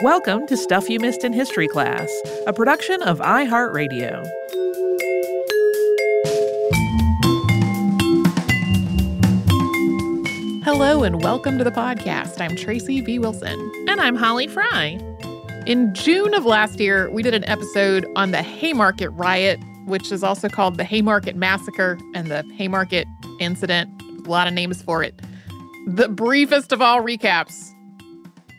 Welcome to Stuff You Missed in History Class, a production of iHeartRadio. Hello and welcome to the podcast. I'm Tracy V. Wilson. And I'm Holly Fry. In June of last year, we did an episode on the Haymarket riot, which is also called the Haymarket Massacre and the Haymarket Incident. A lot of names for it. The briefest of all recaps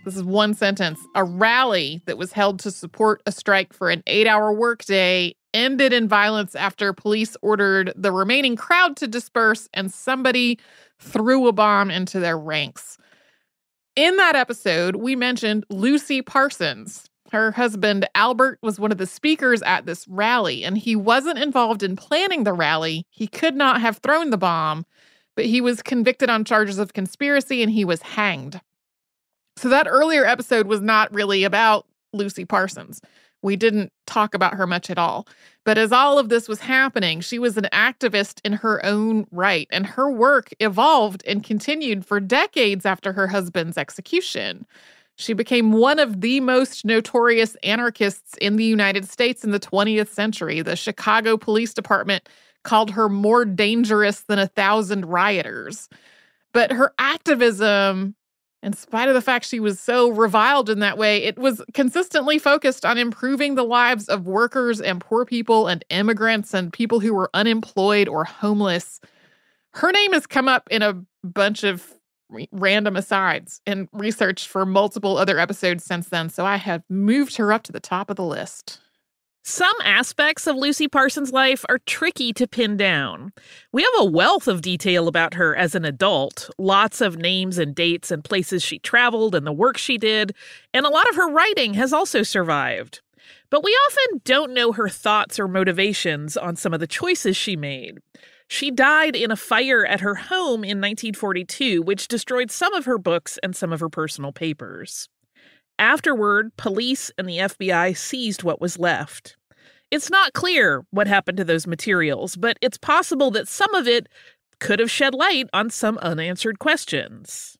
this is one sentence. A rally that was held to support a strike for an eight hour workday ended in violence after police ordered the remaining crowd to disperse and somebody threw a bomb into their ranks. In that episode, we mentioned Lucy Parsons. Her husband, Albert, was one of the speakers at this rally, and he wasn't involved in planning the rally. He could not have thrown the bomb, but he was convicted on charges of conspiracy and he was hanged. So that earlier episode was not really about Lucy Parsons. We didn't talk about her much at all. But as all of this was happening, she was an activist in her own right, and her work evolved and continued for decades after her husband's execution. She became one of the most notorious anarchists in the United States in the 20th century. The Chicago Police Department called her more dangerous than a thousand rioters. But her activism in spite of the fact she was so reviled in that way, it was consistently focused on improving the lives of workers and poor people and immigrants and people who were unemployed or homeless. Her name has come up in a bunch of random asides and research for multiple other episodes since then, so I have moved her up to the top of the list. Some aspects of Lucy Parsons' life are tricky to pin down. We have a wealth of detail about her as an adult, lots of names and dates and places she traveled and the work she did, and a lot of her writing has also survived. But we often don't know her thoughts or motivations on some of the choices she made. She died in a fire at her home in 1942, which destroyed some of her books and some of her personal papers. Afterward, police and the FBI seized what was left. It's not clear what happened to those materials, but it's possible that some of it could have shed light on some unanswered questions.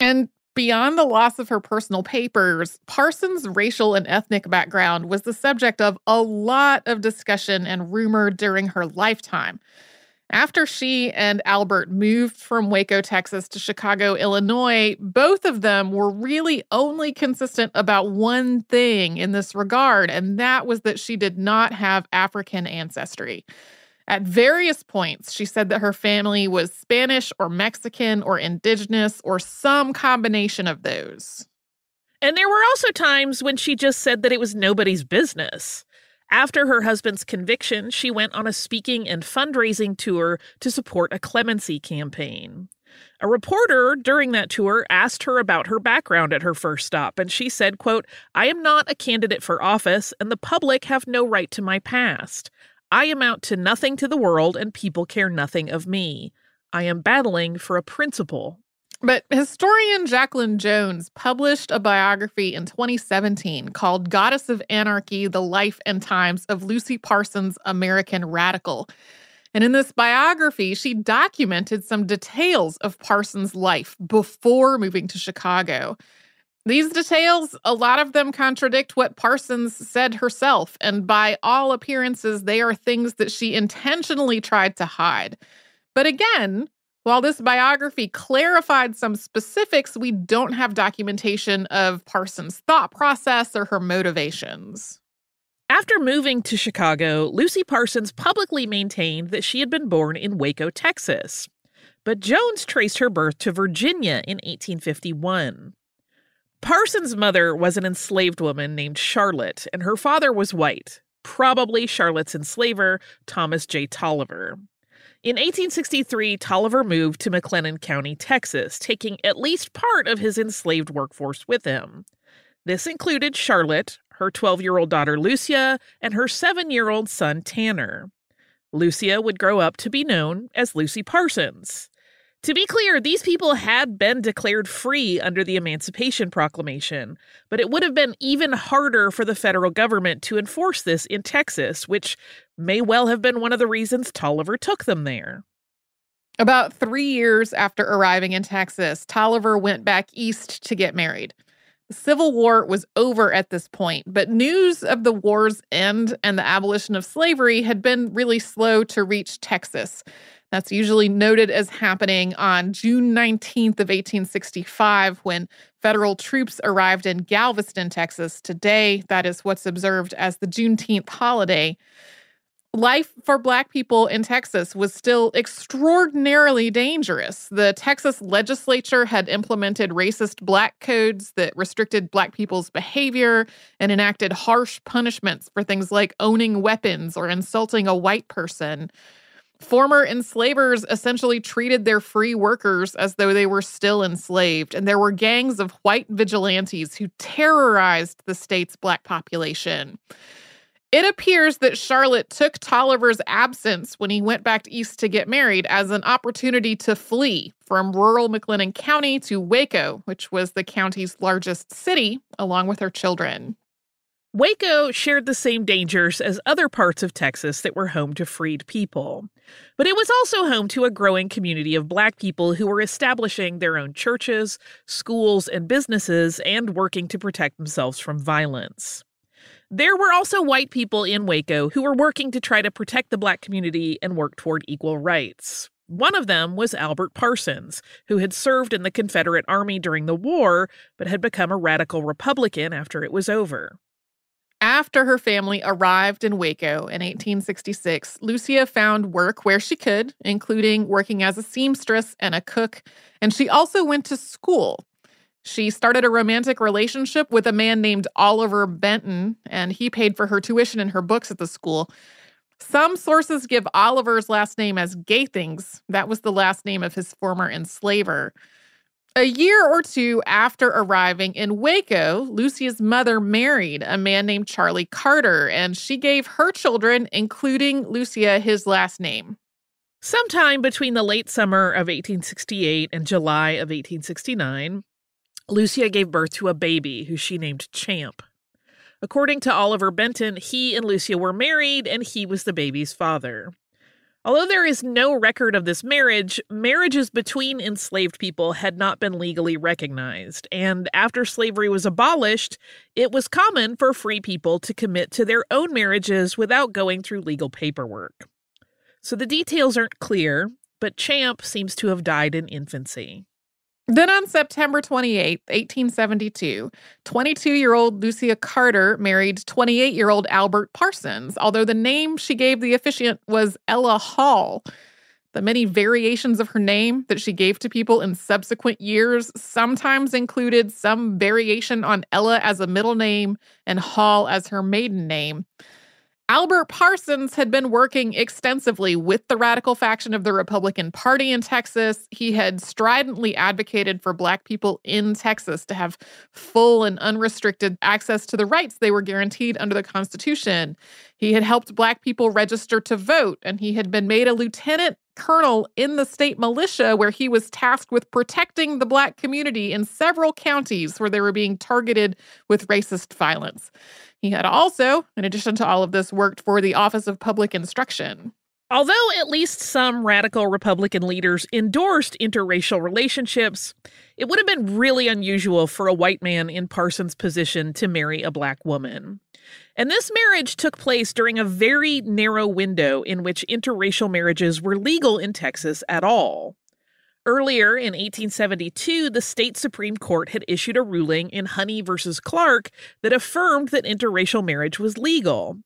And beyond the loss of her personal papers, Parsons' racial and ethnic background was the subject of a lot of discussion and rumor during her lifetime. After she and Albert moved from Waco, Texas to Chicago, Illinois, both of them were really only consistent about one thing in this regard, and that was that she did not have African ancestry. At various points, she said that her family was Spanish or Mexican or indigenous or some combination of those. And there were also times when she just said that it was nobody's business. After her husband's conviction, she went on a speaking and fundraising tour to support a clemency campaign. A reporter during that tour asked her about her background at her first stop, and she said, quote, I am not a candidate for office, and the public have no right to my past. I amount to nothing to the world, and people care nothing of me. I am battling for a principle, but historian Jacqueline Jones published a biography in 2017 called Goddess of Anarchy The Life and Times of Lucy Parsons, American Radical. And in this biography, she documented some details of Parsons' life before moving to Chicago. These details, a lot of them contradict what Parsons said herself, and by all appearances, they are things that she intentionally tried to hide. But again, while this biography clarified some specifics, we don't have documentation of Parsons' thought process or her motivations. After moving to Chicago, Lucy Parsons publicly maintained that she had been born in Waco, Texas. But Jones traced her birth to Virginia in 1851. Parsons' mother was an enslaved woman named Charlotte, and her father was white, probably Charlotte's enslaver, Thomas J. Tolliver. In 1863, Tolliver moved to McLennan County, Texas, taking at least part of his enslaved workforce with him. This included Charlotte, her 12 year old daughter Lucia, and her seven year old son Tanner. Lucia would grow up to be known as Lucy Parsons. To be clear, these people had been declared free under the Emancipation Proclamation, but it would have been even harder for the federal government to enforce this in Texas, which may well have been one of the reasons Tolliver took them there. About three years after arriving in Texas, Tolliver went back east to get married. The Civil War was over at this point, but news of the war's end and the abolition of slavery had been really slow to reach Texas. That's usually noted as happening on June 19th of 1865 when federal troops arrived in Galveston, Texas. Today, that is what's observed as the Juneteenth holiday. Life for Black people in Texas was still extraordinarily dangerous. The Texas legislature had implemented racist Black codes that restricted Black people's behavior and enacted harsh punishments for things like owning weapons or insulting a white person. Former enslavers essentially treated their free workers as though they were still enslaved, and there were gangs of white vigilantes who terrorized the state's black population. It appears that Charlotte took Tolliver's absence when he went back east to get married as an opportunity to flee from rural McLennan County to Waco, which was the county's largest city, along with her children. Waco shared the same dangers as other parts of Texas that were home to freed people. But it was also home to a growing community of Black people who were establishing their own churches, schools, and businesses and working to protect themselves from violence. There were also white people in Waco who were working to try to protect the Black community and work toward equal rights. One of them was Albert Parsons, who had served in the Confederate Army during the war but had become a radical Republican after it was over. After her family arrived in Waco in 1866, Lucia found work where she could, including working as a seamstress and a cook, and she also went to school. She started a romantic relationship with a man named Oliver Benton, and he paid for her tuition and her books at the school. Some sources give Oliver's last name as Gathings. That was the last name of his former enslaver. A year or two after arriving in Waco, Lucia's mother married a man named Charlie Carter, and she gave her children, including Lucia, his last name. Sometime between the late summer of 1868 and July of 1869, Lucia gave birth to a baby who she named Champ. According to Oliver Benton, he and Lucia were married and he was the baby's father. Although there is no record of this marriage, marriages between enslaved people had not been legally recognized, and after slavery was abolished, it was common for free people to commit to their own marriages without going through legal paperwork. So the details aren't clear, but Champ seems to have died in infancy. Then on September 28, 1872, 22 year old Lucia Carter married 28 year old Albert Parsons, although the name she gave the officiant was Ella Hall. The many variations of her name that she gave to people in subsequent years sometimes included some variation on Ella as a middle name and Hall as her maiden name. Albert Parsons had been working extensively with the radical faction of the Republican Party in Texas. He had stridently advocated for Black people in Texas to have full and unrestricted access to the rights they were guaranteed under the Constitution. He had helped Black people register to vote, and he had been made a lieutenant colonel in the state militia, where he was tasked with protecting the Black community in several counties where they were being targeted with racist violence. He had also, in addition to all of this, worked for the Office of Public Instruction. Although at least some radical Republican leaders endorsed interracial relationships, it would have been really unusual for a white man in Parsons' position to marry a black woman. And this marriage took place during a very narrow window in which interracial marriages were legal in Texas at all. Earlier in 1872, the state Supreme Court had issued a ruling in Honey versus Clark that affirmed that interracial marriage was legal.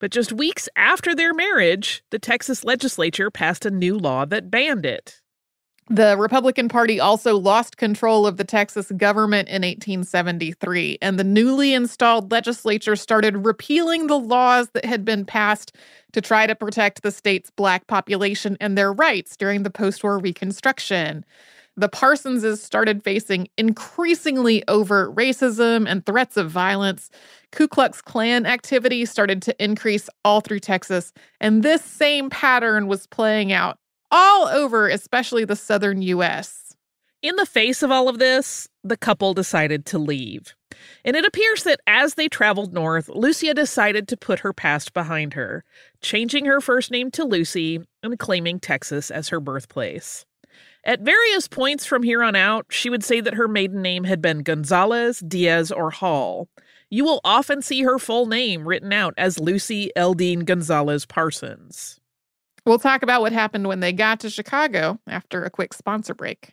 But just weeks after their marriage, the Texas legislature passed a new law that banned it. The Republican Party also lost control of the Texas government in 1873, and the newly installed legislature started repealing the laws that had been passed to try to protect the state's black population and their rights during the post war Reconstruction. The Parsonses started facing increasingly overt racism and threats of violence. Ku Klux Klan activity started to increase all through Texas, and this same pattern was playing out all over, especially the southern US. In the face of all of this, the couple decided to leave. And it appears that as they traveled north, Lucia decided to put her past behind her, changing her first name to Lucy and claiming Texas as her birthplace. At various points from here on out, she would say that her maiden name had been Gonzalez, Diaz, or Hall. You will often see her full name written out as Lucy Eldine Gonzalez Parsons. We'll talk about what happened when they got to Chicago after a quick sponsor break.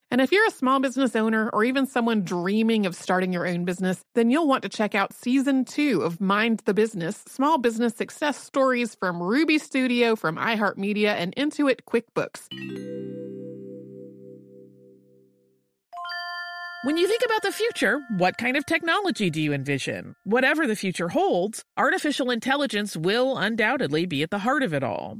And if you're a small business owner or even someone dreaming of starting your own business, then you'll want to check out season two of Mind the Business Small Business Success Stories from Ruby Studio, from iHeartMedia, and Intuit QuickBooks. When you think about the future, what kind of technology do you envision? Whatever the future holds, artificial intelligence will undoubtedly be at the heart of it all.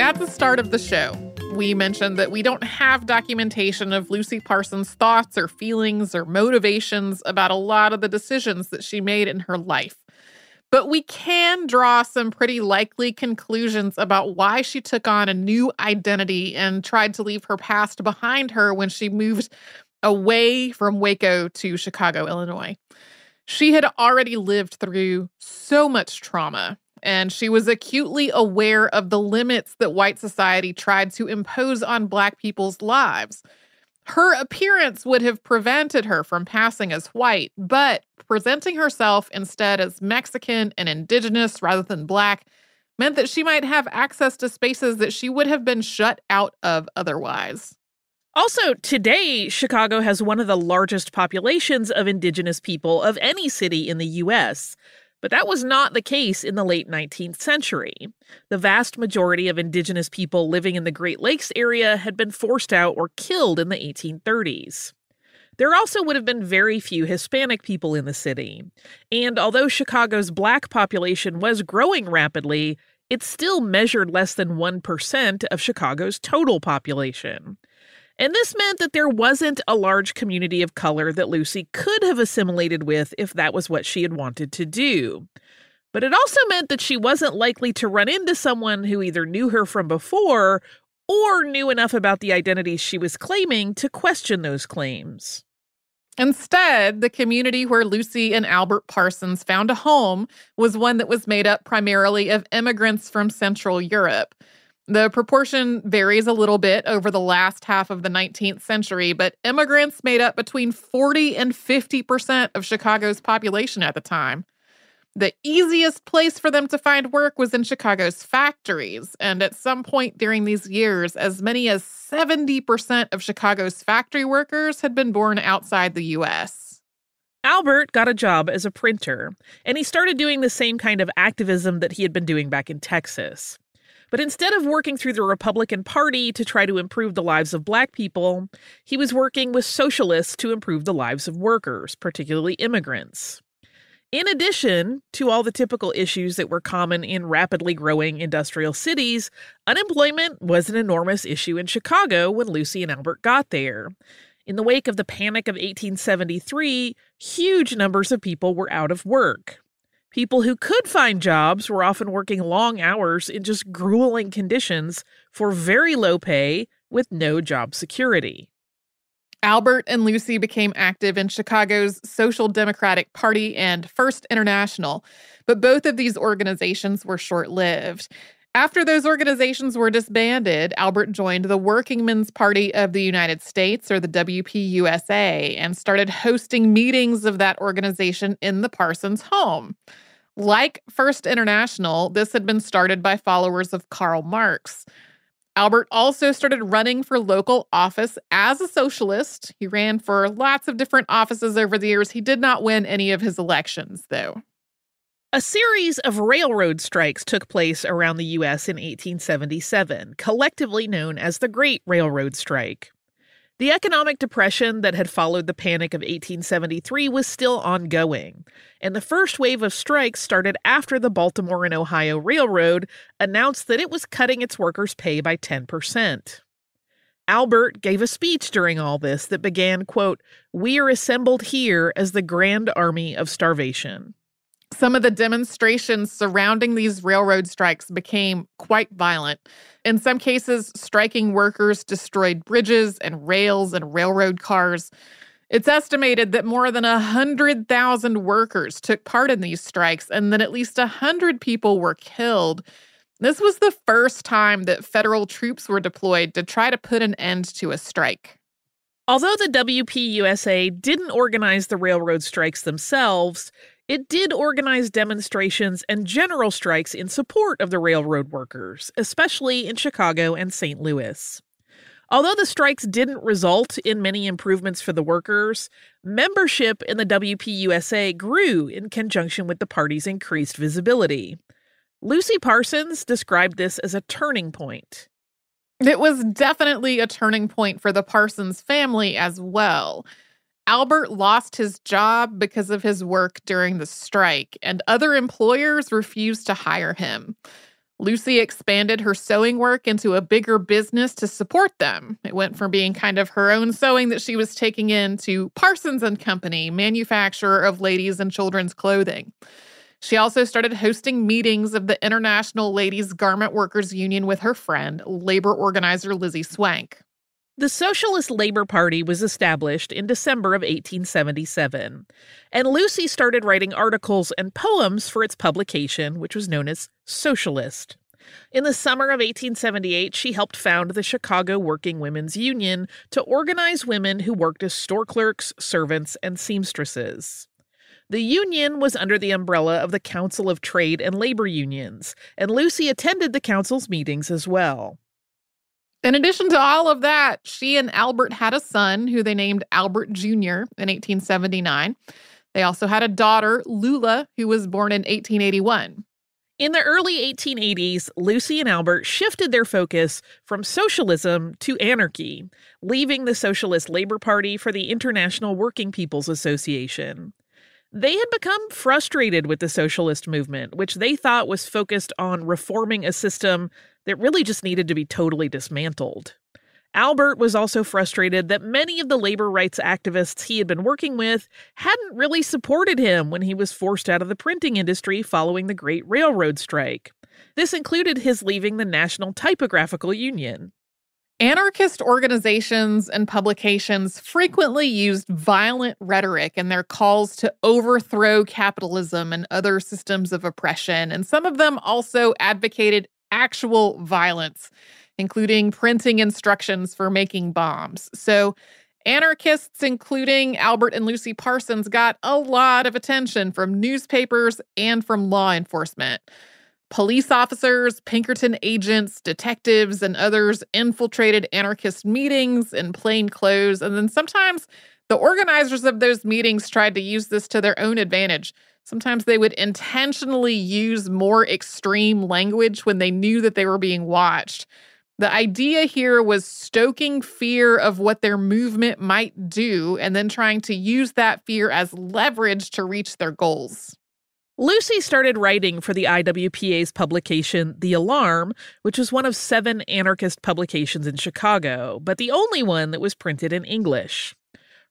At the start of the show, we mentioned that we don't have documentation of Lucy Parsons' thoughts or feelings or motivations about a lot of the decisions that she made in her life. But we can draw some pretty likely conclusions about why she took on a new identity and tried to leave her past behind her when she moved away from Waco to Chicago, Illinois. She had already lived through so much trauma, and she was acutely aware of the limits that white society tried to impose on Black people's lives. Her appearance would have prevented her from passing as white, but presenting herself instead as Mexican and indigenous rather than Black meant that she might have access to spaces that she would have been shut out of otherwise. Also, today, Chicago has one of the largest populations of indigenous people of any city in the U.S. But that was not the case in the late 19th century. The vast majority of indigenous people living in the Great Lakes area had been forced out or killed in the 1830s. There also would have been very few Hispanic people in the city. And although Chicago's black population was growing rapidly, it still measured less than 1% of Chicago's total population. And this meant that there wasn't a large community of color that Lucy could have assimilated with if that was what she had wanted to do. But it also meant that she wasn't likely to run into someone who either knew her from before or knew enough about the identities she was claiming to question those claims. Instead, the community where Lucy and Albert Parsons found a home was one that was made up primarily of immigrants from Central Europe. The proportion varies a little bit over the last half of the 19th century, but immigrants made up between 40 and 50% of Chicago's population at the time. The easiest place for them to find work was in Chicago's factories, and at some point during these years, as many as 70% of Chicago's factory workers had been born outside the US. Albert got a job as a printer, and he started doing the same kind of activism that he had been doing back in Texas. But instead of working through the Republican Party to try to improve the lives of black people, he was working with socialists to improve the lives of workers, particularly immigrants. In addition to all the typical issues that were common in rapidly growing industrial cities, unemployment was an enormous issue in Chicago when Lucy and Albert got there. In the wake of the Panic of 1873, huge numbers of people were out of work. People who could find jobs were often working long hours in just grueling conditions for very low pay with no job security. Albert and Lucy became active in Chicago's Social Democratic Party and First International, but both of these organizations were short lived. After those organizations were disbanded, Albert joined the Workingmen's Party of the United States, or the WPUSA, and started hosting meetings of that organization in the Parsons home. Like First International, this had been started by followers of Karl Marx. Albert also started running for local office as a socialist. He ran for lots of different offices over the years. He did not win any of his elections, though. A series of railroad strikes took place around the U.S. in 1877, collectively known as the Great Railroad Strike. The economic depression that had followed the Panic of 1873 was still ongoing, and the first wave of strikes started after the Baltimore and Ohio Railroad announced that it was cutting its workers' pay by 10%. Albert gave a speech during all this that began, quote, "We are assembled here as the grand army of starvation." Some of the demonstrations surrounding these railroad strikes became quite violent. In some cases, striking workers destroyed bridges and rails and railroad cars. It's estimated that more than 100,000 workers took part in these strikes and that at least 100 people were killed. This was the first time that federal troops were deployed to try to put an end to a strike. Although the WPUSA didn't organize the railroad strikes themselves, it did organize demonstrations and general strikes in support of the railroad workers, especially in Chicago and St. Louis. Although the strikes didn't result in many improvements for the workers, membership in the WPUSA grew in conjunction with the party's increased visibility. Lucy Parsons described this as a turning point. It was definitely a turning point for the Parsons family as well. Albert lost his job because of his work during the strike, and other employers refused to hire him. Lucy expanded her sewing work into a bigger business to support them. It went from being kind of her own sewing that she was taking in to Parsons and Company, manufacturer of ladies and children's clothing. She also started hosting meetings of the International Ladies Garment Workers Union with her friend, labor organizer Lizzie Swank. The Socialist Labor Party was established in December of 1877, and Lucy started writing articles and poems for its publication, which was known as Socialist. In the summer of 1878, she helped found the Chicago Working Women's Union to organize women who worked as store clerks, servants, and seamstresses. The union was under the umbrella of the Council of Trade and Labor Unions, and Lucy attended the council's meetings as well. In addition to all of that, she and Albert had a son who they named Albert Jr. in 1879. They also had a daughter, Lula, who was born in 1881. In the early 1880s, Lucy and Albert shifted their focus from socialism to anarchy, leaving the Socialist Labor Party for the International Working People's Association. They had become frustrated with the socialist movement, which they thought was focused on reforming a system that really just needed to be totally dismantled. Albert was also frustrated that many of the labor rights activists he had been working with hadn't really supported him when he was forced out of the printing industry following the Great Railroad Strike. This included his leaving the National Typographical Union. Anarchist organizations and publications frequently used violent rhetoric in their calls to overthrow capitalism and other systems of oppression, and some of them also advocated actual violence, including printing instructions for making bombs. So, anarchists, including Albert and Lucy Parsons, got a lot of attention from newspapers and from law enforcement. Police officers, Pinkerton agents, detectives, and others infiltrated anarchist meetings in plain clothes. And then sometimes the organizers of those meetings tried to use this to their own advantage. Sometimes they would intentionally use more extreme language when they knew that they were being watched. The idea here was stoking fear of what their movement might do and then trying to use that fear as leverage to reach their goals. Lucy started writing for the IWPA's publication, The Alarm, which was one of seven anarchist publications in Chicago, but the only one that was printed in English.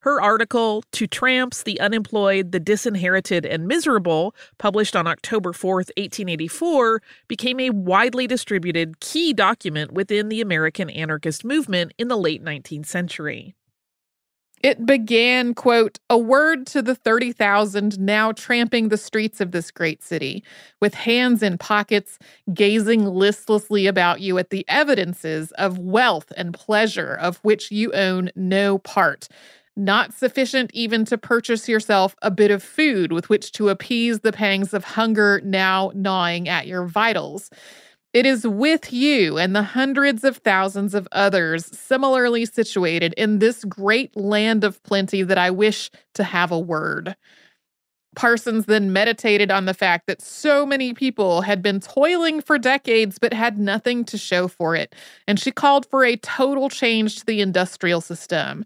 Her article, To Tramps, the Unemployed, the Disinherited, and Miserable, published on October 4th, 1884, became a widely distributed key document within the American anarchist movement in the late 19th century. It began, quote, a word to the 30,000 now tramping the streets of this great city, with hands in pockets, gazing listlessly about you at the evidences of wealth and pleasure of which you own no part, not sufficient even to purchase yourself a bit of food with which to appease the pangs of hunger now gnawing at your vitals. It is with you and the hundreds of thousands of others similarly situated in this great land of plenty that I wish to have a word. Parsons then meditated on the fact that so many people had been toiling for decades but had nothing to show for it, and she called for a total change to the industrial system.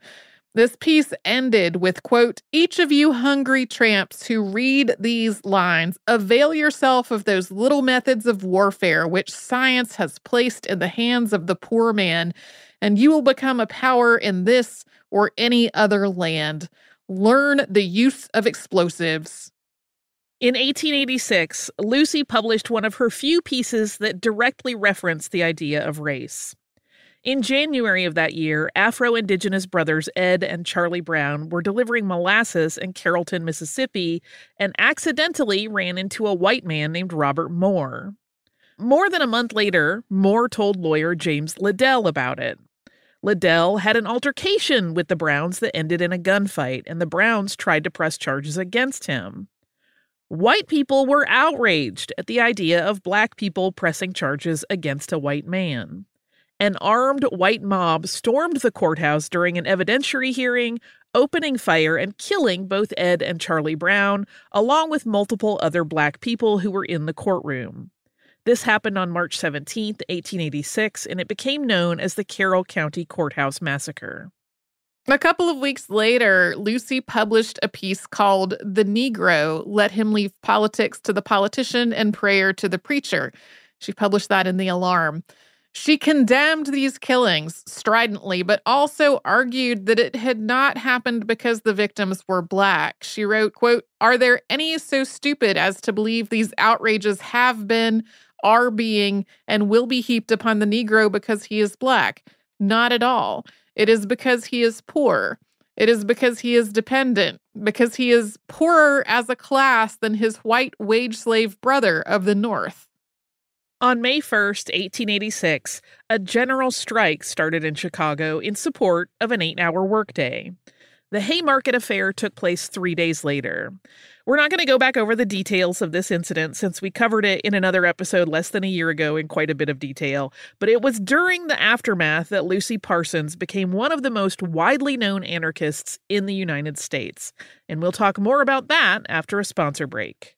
This piece ended with quote, each of you hungry tramps who read these lines, avail yourself of those little methods of warfare which science has placed in the hands of the poor man, and you will become a power in this or any other land. Learn the use of explosives. In 1886, Lucy published one of her few pieces that directly referenced the idea of race. In January of that year, Afro Indigenous brothers Ed and Charlie Brown were delivering molasses in Carrollton, Mississippi, and accidentally ran into a white man named Robert Moore. More than a month later, Moore told lawyer James Liddell about it. Liddell had an altercation with the Browns that ended in a gunfight, and the Browns tried to press charges against him. White people were outraged at the idea of black people pressing charges against a white man. An armed white mob stormed the courthouse during an evidentiary hearing, opening fire and killing both Ed and Charlie Brown, along with multiple other black people who were in the courtroom. This happened on March 17, 1886, and it became known as the Carroll County Courthouse Massacre. A couple of weeks later, Lucy published a piece called The Negro Let Him Leave Politics to the Politician and Prayer to the Preacher. She published that in The Alarm. She condemned these killings stridently, but also argued that it had not happened because the victims were black. She wrote, quote, Are there any so stupid as to believe these outrages have been, are being, and will be heaped upon the Negro because he is black? Not at all. It is because he is poor. It is because he is dependent, because he is poorer as a class than his white wage slave brother of the North. On May 1st, 1886, a general strike started in Chicago in support of an eight hour workday. The Haymarket affair took place three days later. We're not going to go back over the details of this incident since we covered it in another episode less than a year ago in quite a bit of detail, but it was during the aftermath that Lucy Parsons became one of the most widely known anarchists in the United States. And we'll talk more about that after a sponsor break.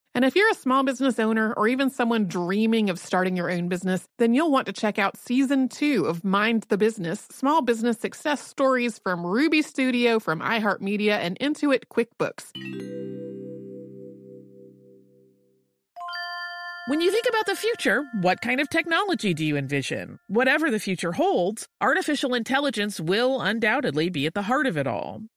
And if you're a small business owner or even someone dreaming of starting your own business, then you'll want to check out season two of Mind the Business Small Business Success Stories from Ruby Studio, from iHeartMedia, and Intuit QuickBooks. When you think about the future, what kind of technology do you envision? Whatever the future holds, artificial intelligence will undoubtedly be at the heart of it all.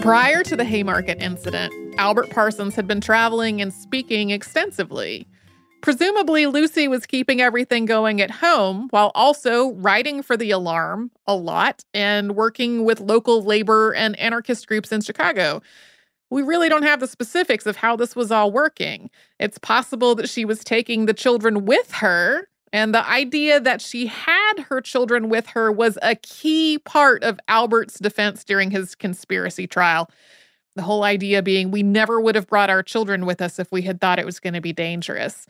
Prior to the Haymarket incident, Albert Parsons had been traveling and speaking extensively. Presumably, Lucy was keeping everything going at home while also writing for The Alarm a lot and working with local labor and anarchist groups in Chicago. We really don't have the specifics of how this was all working. It's possible that she was taking the children with her, and the idea that she had her children with her was a key part of Albert's defense during his conspiracy trial. The whole idea being we never would have brought our children with us if we had thought it was going to be dangerous.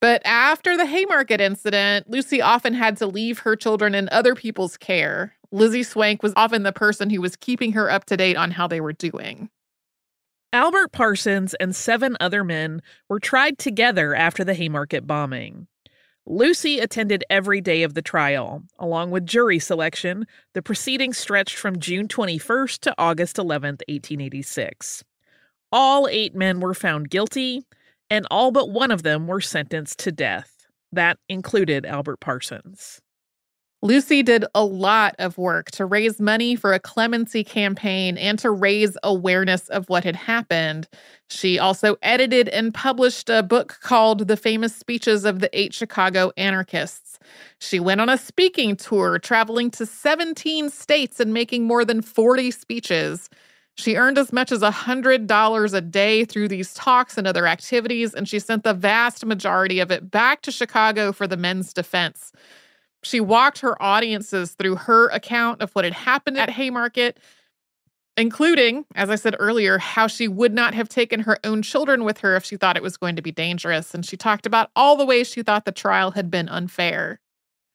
But after the Haymarket incident, Lucy often had to leave her children in other people's care. Lizzie Swank was often the person who was keeping her up to date on how they were doing. Albert Parsons and seven other men were tried together after the Haymarket bombing. Lucy attended every day of the trial. Along with jury selection, the proceedings stretched from June 21st to August 11th, 1886. All eight men were found guilty, and all but one of them were sentenced to death. That included Albert Parsons. Lucy did a lot of work to raise money for a clemency campaign and to raise awareness of what had happened. She also edited and published a book called The Famous Speeches of the Eight Chicago Anarchists. She went on a speaking tour, traveling to 17 states and making more than 40 speeches. She earned as much as $100 a day through these talks and other activities, and she sent the vast majority of it back to Chicago for the men's defense. She walked her audiences through her account of what had happened at Haymarket, including, as I said earlier, how she would not have taken her own children with her if she thought it was going to be dangerous. And she talked about all the ways she thought the trial had been unfair.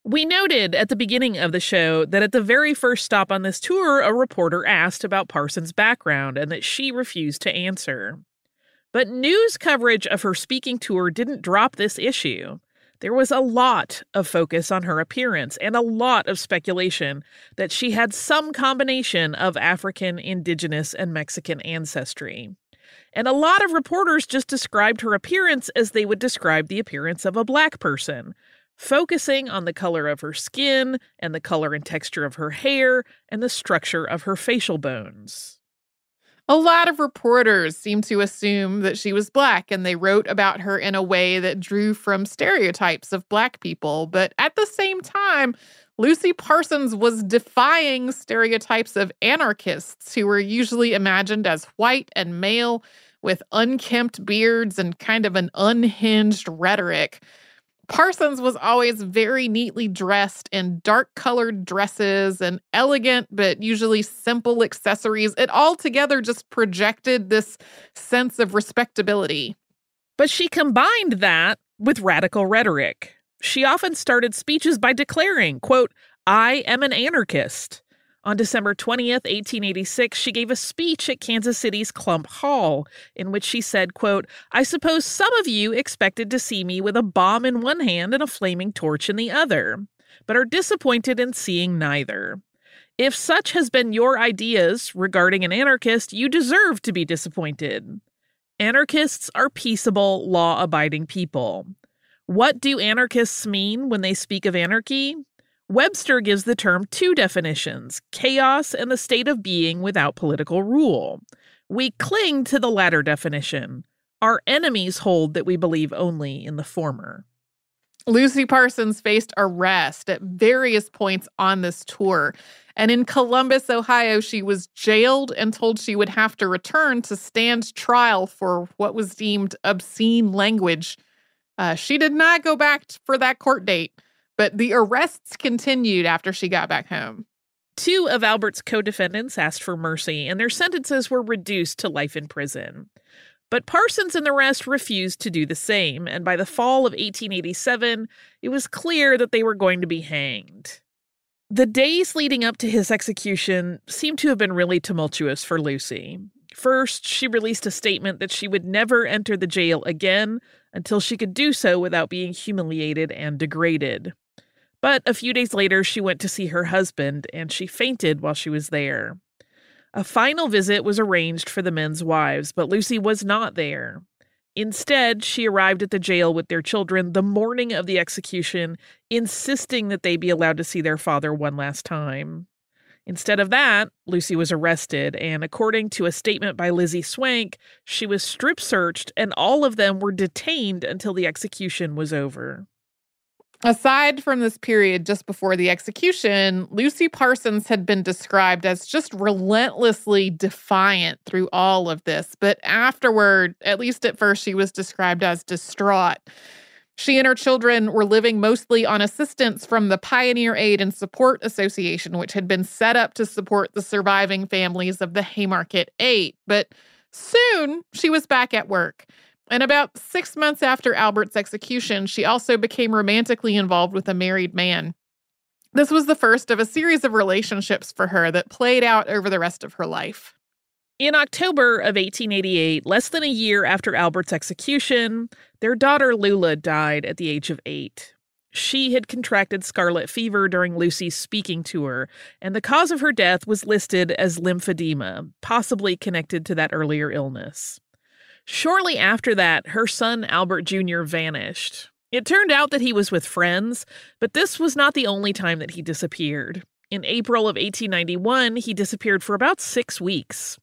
We noted at the beginning of the show that at the very first stop on this tour, a reporter asked about Parsons' background and that she refused to answer. But news coverage of her speaking tour didn't drop this issue. There was a lot of focus on her appearance and a lot of speculation that she had some combination of African, indigenous, and Mexican ancestry. And a lot of reporters just described her appearance as they would describe the appearance of a black person, focusing on the color of her skin and the color and texture of her hair and the structure of her facial bones. A lot of reporters seem to assume that she was Black, and they wrote about her in a way that drew from stereotypes of Black people. But at the same time, Lucy Parsons was defying stereotypes of anarchists who were usually imagined as white and male with unkempt beards and kind of an unhinged rhetoric. Parsons was always very neatly dressed in dark colored dresses and elegant but usually simple accessories. It all together just projected this sense of respectability. But she combined that with radical rhetoric. She often started speeches by declaring, quote, I am an anarchist. On December 20th, 1886, she gave a speech at Kansas City's Clump Hall in which she said, quote, I suppose some of you expected to see me with a bomb in one hand and a flaming torch in the other, but are disappointed in seeing neither. If such has been your ideas regarding an anarchist, you deserve to be disappointed. Anarchists are peaceable, law abiding people. What do anarchists mean when they speak of anarchy? Webster gives the term two definitions chaos and the state of being without political rule. We cling to the latter definition. Our enemies hold that we believe only in the former. Lucy Parsons faced arrest at various points on this tour. And in Columbus, Ohio, she was jailed and told she would have to return to stand trial for what was deemed obscene language. Uh, she did not go back for that court date, but the arrests continued after she got back home. Two of Albert's co defendants asked for mercy, and their sentences were reduced to life in prison. But Parsons and the rest refused to do the same, and by the fall of 1887, it was clear that they were going to be hanged. The days leading up to his execution seemed to have been really tumultuous for Lucy. First, she released a statement that she would never enter the jail again until she could do so without being humiliated and degraded. But a few days later, she went to see her husband and she fainted while she was there. A final visit was arranged for the men's wives, but Lucy was not there. Instead, she arrived at the jail with their children the morning of the execution, insisting that they be allowed to see their father one last time. Instead of that, Lucy was arrested, and according to a statement by Lizzie Swank, she was strip searched and all of them were detained until the execution was over. Aside from this period just before the execution, Lucy Parsons had been described as just relentlessly defiant through all of this. But afterward, at least at first, she was described as distraught. She and her children were living mostly on assistance from the Pioneer Aid and Support Association, which had been set up to support the surviving families of the Haymarket Eight. But soon she was back at work. And about six months after Albert's execution, she also became romantically involved with a married man. This was the first of a series of relationships for her that played out over the rest of her life. In October of 1888, less than a year after Albert's execution, their daughter Lula died at the age of eight. She had contracted scarlet fever during Lucy's speaking tour, and the cause of her death was listed as lymphedema, possibly connected to that earlier illness. Shortly after that, her son Albert Jr. vanished. It turned out that he was with friends, but this was not the only time that he disappeared. In April of 1891, he disappeared for about six weeks.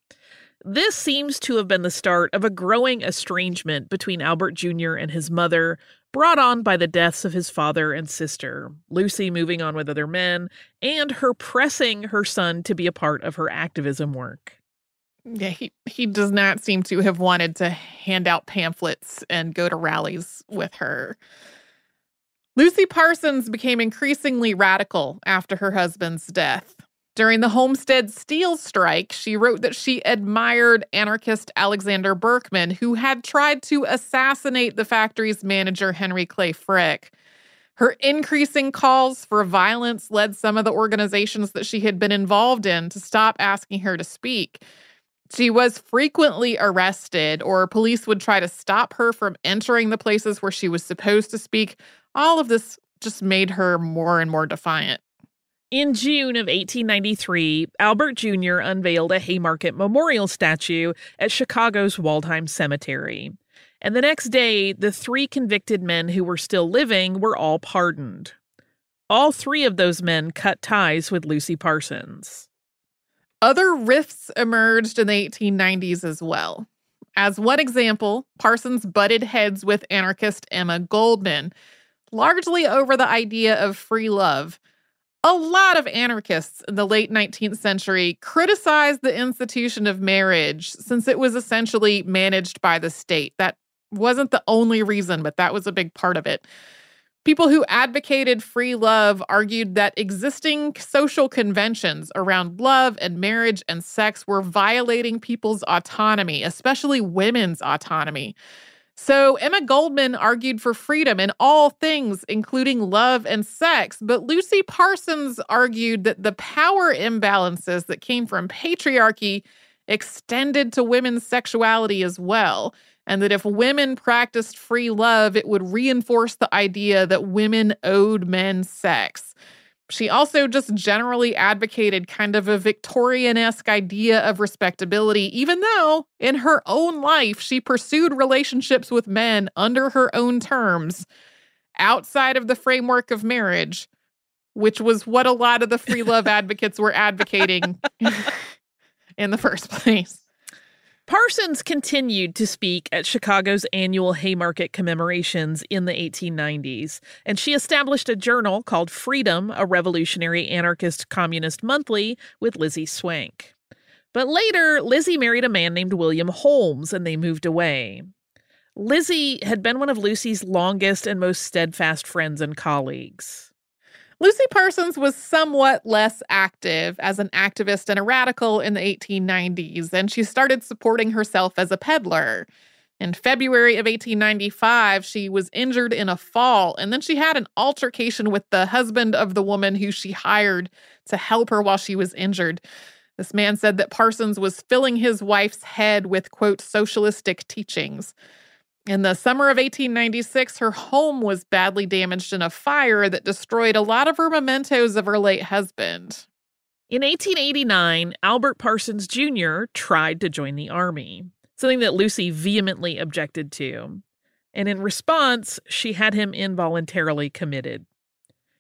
This seems to have been the start of a growing estrangement between Albert Jr. and his mother, brought on by the deaths of his father and sister, Lucy moving on with other men, and her pressing her son to be a part of her activism work. Yeah, he, he does not seem to have wanted to hand out pamphlets and go to rallies with her. Lucy Parsons became increasingly radical after her husband's death. During the Homestead Steel Strike, she wrote that she admired anarchist Alexander Berkman, who had tried to assassinate the factory's manager, Henry Clay Frick. Her increasing calls for violence led some of the organizations that she had been involved in to stop asking her to speak. She was frequently arrested, or police would try to stop her from entering the places where she was supposed to speak. All of this just made her more and more defiant. In June of 1893, Albert Jr. unveiled a Haymarket memorial statue at Chicago's Waldheim Cemetery. And the next day, the three convicted men who were still living were all pardoned. All three of those men cut ties with Lucy Parsons. Other rifts emerged in the 1890s as well. As one example, Parsons butted heads with anarchist Emma Goldman, largely over the idea of free love. A lot of anarchists in the late 19th century criticized the institution of marriage since it was essentially managed by the state. That wasn't the only reason, but that was a big part of it. People who advocated free love argued that existing social conventions around love and marriage and sex were violating people's autonomy, especially women's autonomy. So Emma Goldman argued for freedom in all things, including love and sex. But Lucy Parsons argued that the power imbalances that came from patriarchy extended to women's sexuality as well and that if women practiced free love, it would reinforce the idea that women owed men sex. She also just generally advocated kind of a Victorian esque idea of respectability, even though in her own life she pursued relationships with men under her own terms. outside of the framework of marriage, which was what a lot of the free love advocates were advocating in the first place. Parsons continued to speak at Chicago's annual Haymarket commemorations in the 1890s, and she established a journal called Freedom, a revolutionary anarchist communist monthly, with Lizzie Swank. But later, Lizzie married a man named William Holmes, and they moved away. Lizzie had been one of Lucy's longest and most steadfast friends and colleagues. Lucy Parsons was somewhat less active as an activist and a radical in the 1890s, and she started supporting herself as a peddler. In February of 1895, she was injured in a fall, and then she had an altercation with the husband of the woman who she hired to help her while she was injured. This man said that Parsons was filling his wife's head with, quote, socialistic teachings. In the summer of 1896, her home was badly damaged in a fire that destroyed a lot of her mementos of her late husband. In 1889, Albert Parsons Jr. tried to join the Army, something that Lucy vehemently objected to. And in response, she had him involuntarily committed.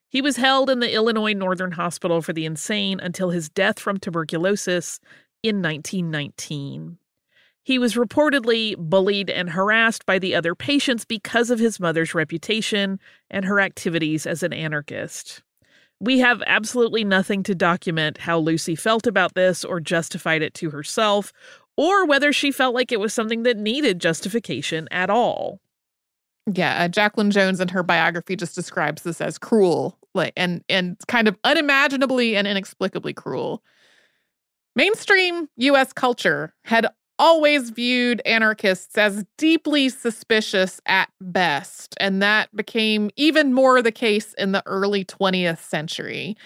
He was held in the Illinois Northern Hospital for the Insane until his death from tuberculosis in 1919. He was reportedly bullied and harassed by the other patients because of his mother's reputation and her activities as an anarchist. We have absolutely nothing to document how Lucy felt about this or justified it to herself, or whether she felt like it was something that needed justification at all. Yeah, uh, Jacqueline Jones in her biography just describes this as cruel, like and and kind of unimaginably and inexplicably cruel. Mainstream US culture had always viewed anarchists as deeply suspicious at best, and that became even more the case in the early 20th century.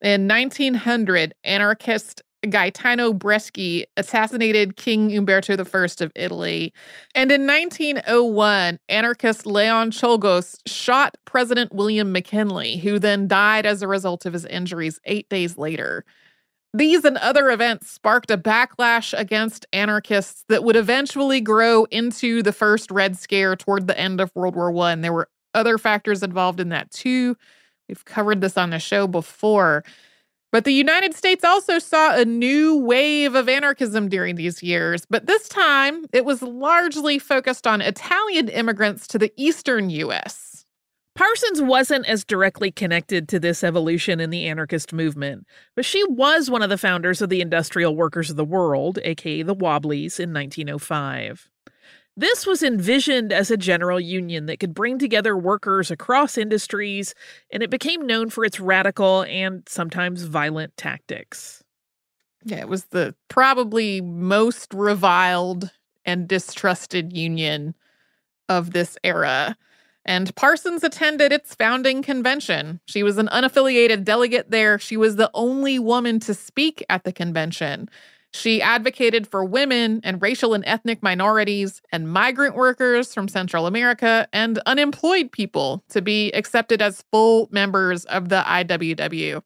In 1900, anarchist Gaetano Bresci assassinated King Umberto I of Italy. And in 1901, anarchist Leon Czolgosz shot President William McKinley, who then died as a result of his injuries eight days later. These and other events sparked a backlash against anarchists that would eventually grow into the first Red Scare toward the end of World War I. There were other factors involved in that too. We've covered this on the show before. But the United States also saw a new wave of anarchism during these years, but this time it was largely focused on Italian immigrants to the eastern US. Parsons wasn't as directly connected to this evolution in the anarchist movement, but she was one of the founders of the Industrial Workers of the World, aka the Wobblies, in 1905. This was envisioned as a general union that could bring together workers across industries, and it became known for its radical and sometimes violent tactics. Yeah, it was the probably most reviled and distrusted union of this era and Parsons attended its founding convention. She was an unaffiliated delegate there. She was the only woman to speak at the convention. She advocated for women and racial and ethnic minorities and migrant workers from Central America and unemployed people to be accepted as full members of the IWW.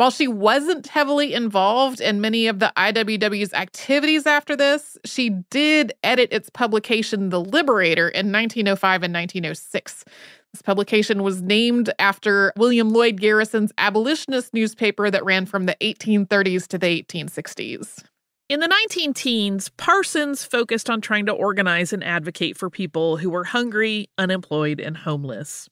While she wasn't heavily involved in many of the IWW's activities after this, she did edit its publication, The Liberator, in 1905 and 1906. This publication was named after William Lloyd Garrison's abolitionist newspaper that ran from the 1830s to the 1860s. In the 19 teens, Parsons focused on trying to organize and advocate for people who were hungry, unemployed, and homeless.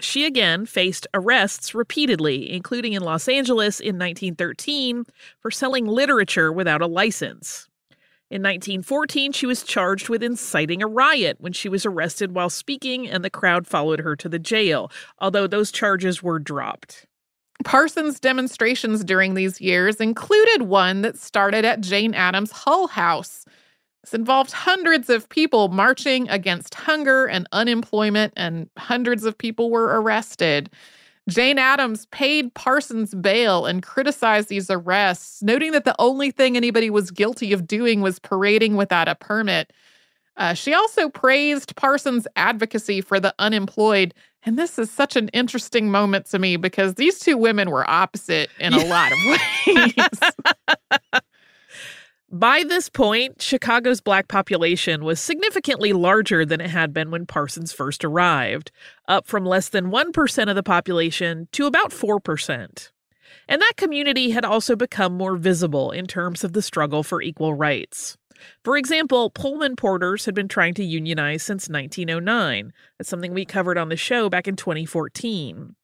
She again faced arrests repeatedly, including in Los Angeles in 1913 for selling literature without a license. In 1914, she was charged with inciting a riot when she was arrested while speaking, and the crowd followed her to the jail, although those charges were dropped. Parsons' demonstrations during these years included one that started at Jane Addams' Hull House. This involved hundreds of people marching against hunger and unemployment, and hundreds of people were arrested. Jane Addams paid Parsons bail and criticized these arrests, noting that the only thing anybody was guilty of doing was parading without a permit. Uh, she also praised Parsons' advocacy for the unemployed. And this is such an interesting moment to me because these two women were opposite in a lot of ways. By this point, Chicago's black population was significantly larger than it had been when Parsons first arrived, up from less than 1% of the population to about 4%. And that community had also become more visible in terms of the struggle for equal rights. For example, Pullman porters had been trying to unionize since 1909. That's something we covered on the show back in 2014.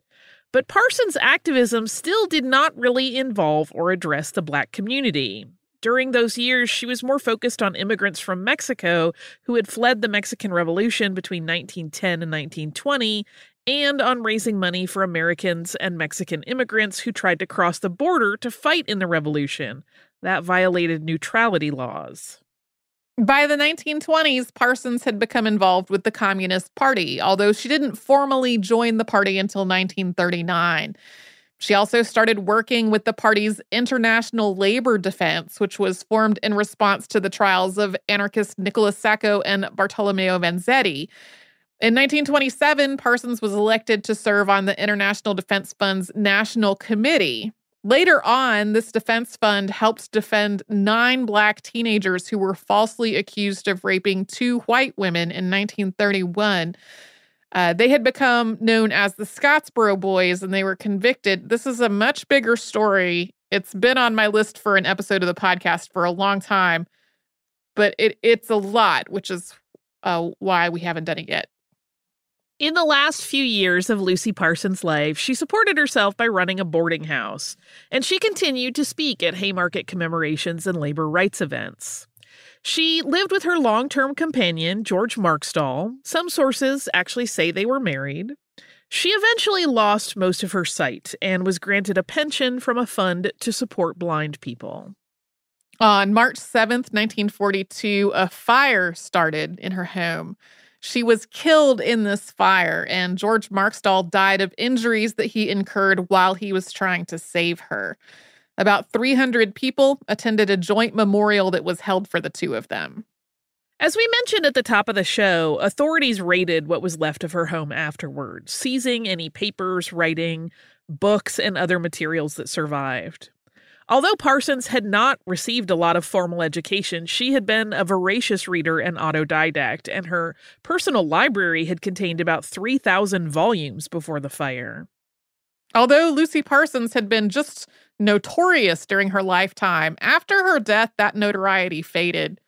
But Parsons' activism still did not really involve or address the black community. During those years, she was more focused on immigrants from Mexico who had fled the Mexican Revolution between 1910 and 1920, and on raising money for Americans and Mexican immigrants who tried to cross the border to fight in the revolution. That violated neutrality laws. By the 1920s, Parsons had become involved with the Communist Party, although she didn't formally join the party until 1939. She also started working with the party's International Labor Defense, which was formed in response to the trials of anarchist Nicholas Sacco and Bartolomeo Vanzetti. In 1927, Parsons was elected to serve on the International Defense Fund's National Committee. Later on, this defense fund helped defend nine black teenagers who were falsely accused of raping two white women in 1931. Uh, they had become known as the Scottsboro Boys and they were convicted. This is a much bigger story. It's been on my list for an episode of the podcast for a long time, but it it's a lot, which is uh, why we haven't done it yet. In the last few years of Lucy Parsons' life, she supported herself by running a boarding house, and she continued to speak at Haymarket commemorations and labor rights events. She lived with her long term companion, George Markstall. Some sources actually say they were married. She eventually lost most of her sight and was granted a pension from a fund to support blind people. On March 7th, 1942, a fire started in her home. She was killed in this fire, and George Markstall died of injuries that he incurred while he was trying to save her. About 300 people attended a joint memorial that was held for the two of them. As we mentioned at the top of the show, authorities raided what was left of her home afterwards, seizing any papers, writing, books, and other materials that survived. Although Parsons had not received a lot of formal education, she had been a voracious reader and autodidact, and her personal library had contained about 3,000 volumes before the fire. Although Lucy Parsons had been just notorious during her lifetime, after her death, that notoriety faded.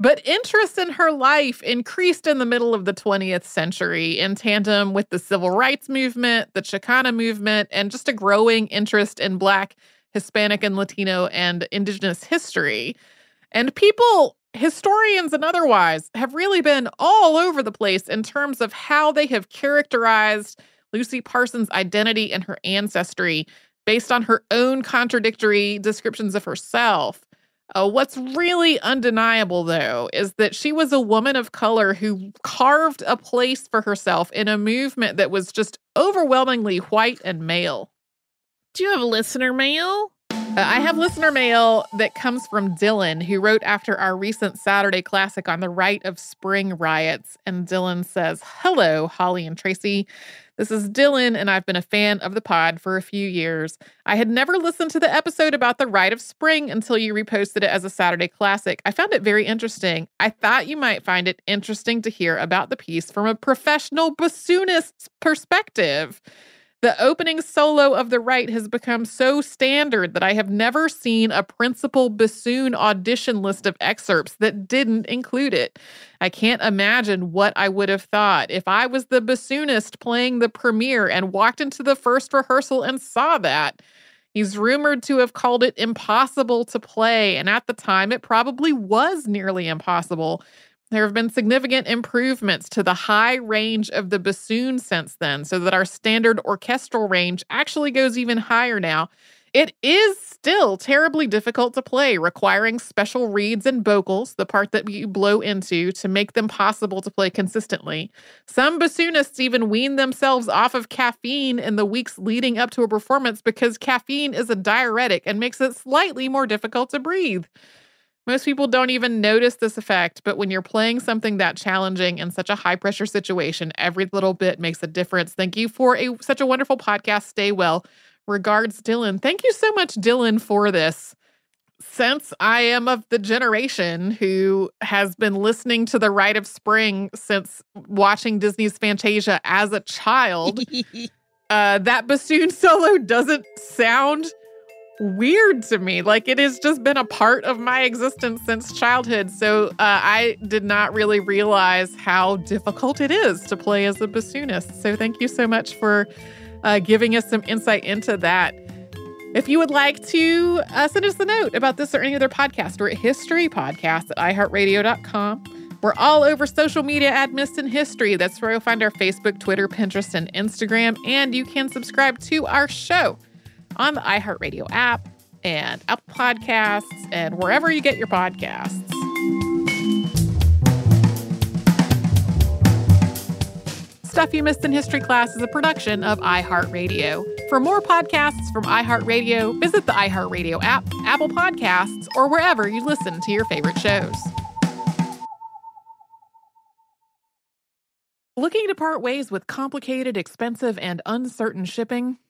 But interest in her life increased in the middle of the 20th century in tandem with the civil rights movement, the Chicana movement, and just a growing interest in Black, Hispanic, and Latino and Indigenous history. And people, historians and otherwise, have really been all over the place in terms of how they have characterized Lucy Parsons' identity and her ancestry based on her own contradictory descriptions of herself. Uh, what's really undeniable, though, is that she was a woman of color who carved a place for herself in a movement that was just overwhelmingly white and male. Do you have listener mail? Uh, I have listener mail that comes from Dylan, who wrote after our recent Saturday classic on the Rite of Spring riots. And Dylan says, Hello, Holly and Tracy. This is Dylan, and I've been a fan of the pod for a few years. I had never listened to the episode about the Rite of Spring until you reposted it as a Saturday classic. I found it very interesting. I thought you might find it interesting to hear about the piece from a professional bassoonist's perspective. The opening solo of the Rite has become so standard that I have never seen a principal bassoon audition list of excerpts that didn't include it. I can't imagine what I would have thought if I was the bassoonist playing the premiere and walked into the first rehearsal and saw that. He's rumored to have called it impossible to play, and at the time, it probably was nearly impossible. There have been significant improvements to the high range of the bassoon since then, so that our standard orchestral range actually goes even higher now. It is still terribly difficult to play, requiring special reeds and bocals, the part that you blow into, to make them possible to play consistently. Some bassoonists even wean themselves off of caffeine in the weeks leading up to a performance because caffeine is a diuretic and makes it slightly more difficult to breathe. Most people don't even notice this effect, but when you're playing something that challenging in such a high pressure situation, every little bit makes a difference. Thank you for a such a wonderful podcast. Stay well. Regards, Dylan. Thank you so much, Dylan, for this. since I am of the generation who has been listening to The Rite of Spring since watching Disney's Fantasia as a child, uh, that bassoon solo doesn't sound weird to me. Like it has just been a part of my existence since childhood. So uh, I did not really realize how difficult it is to play as a bassoonist. So thank you so much for uh, giving us some insight into that. If you would like to uh, send us a note about this or any other podcast, we're at historypodcast at iheartradio.com. We're all over social media at Missed in History. That's where you'll find our Facebook, Twitter, Pinterest, and Instagram. And you can subscribe to our show on the iHeartRadio app and Apple Podcasts and wherever you get your podcasts. Stuff You Missed in History Class is a production of iHeartRadio. For more podcasts from iHeartRadio, visit the iHeartRadio app, Apple Podcasts, or wherever you listen to your favorite shows. Looking to part ways with complicated, expensive, and uncertain shipping?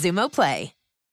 Xumo Play.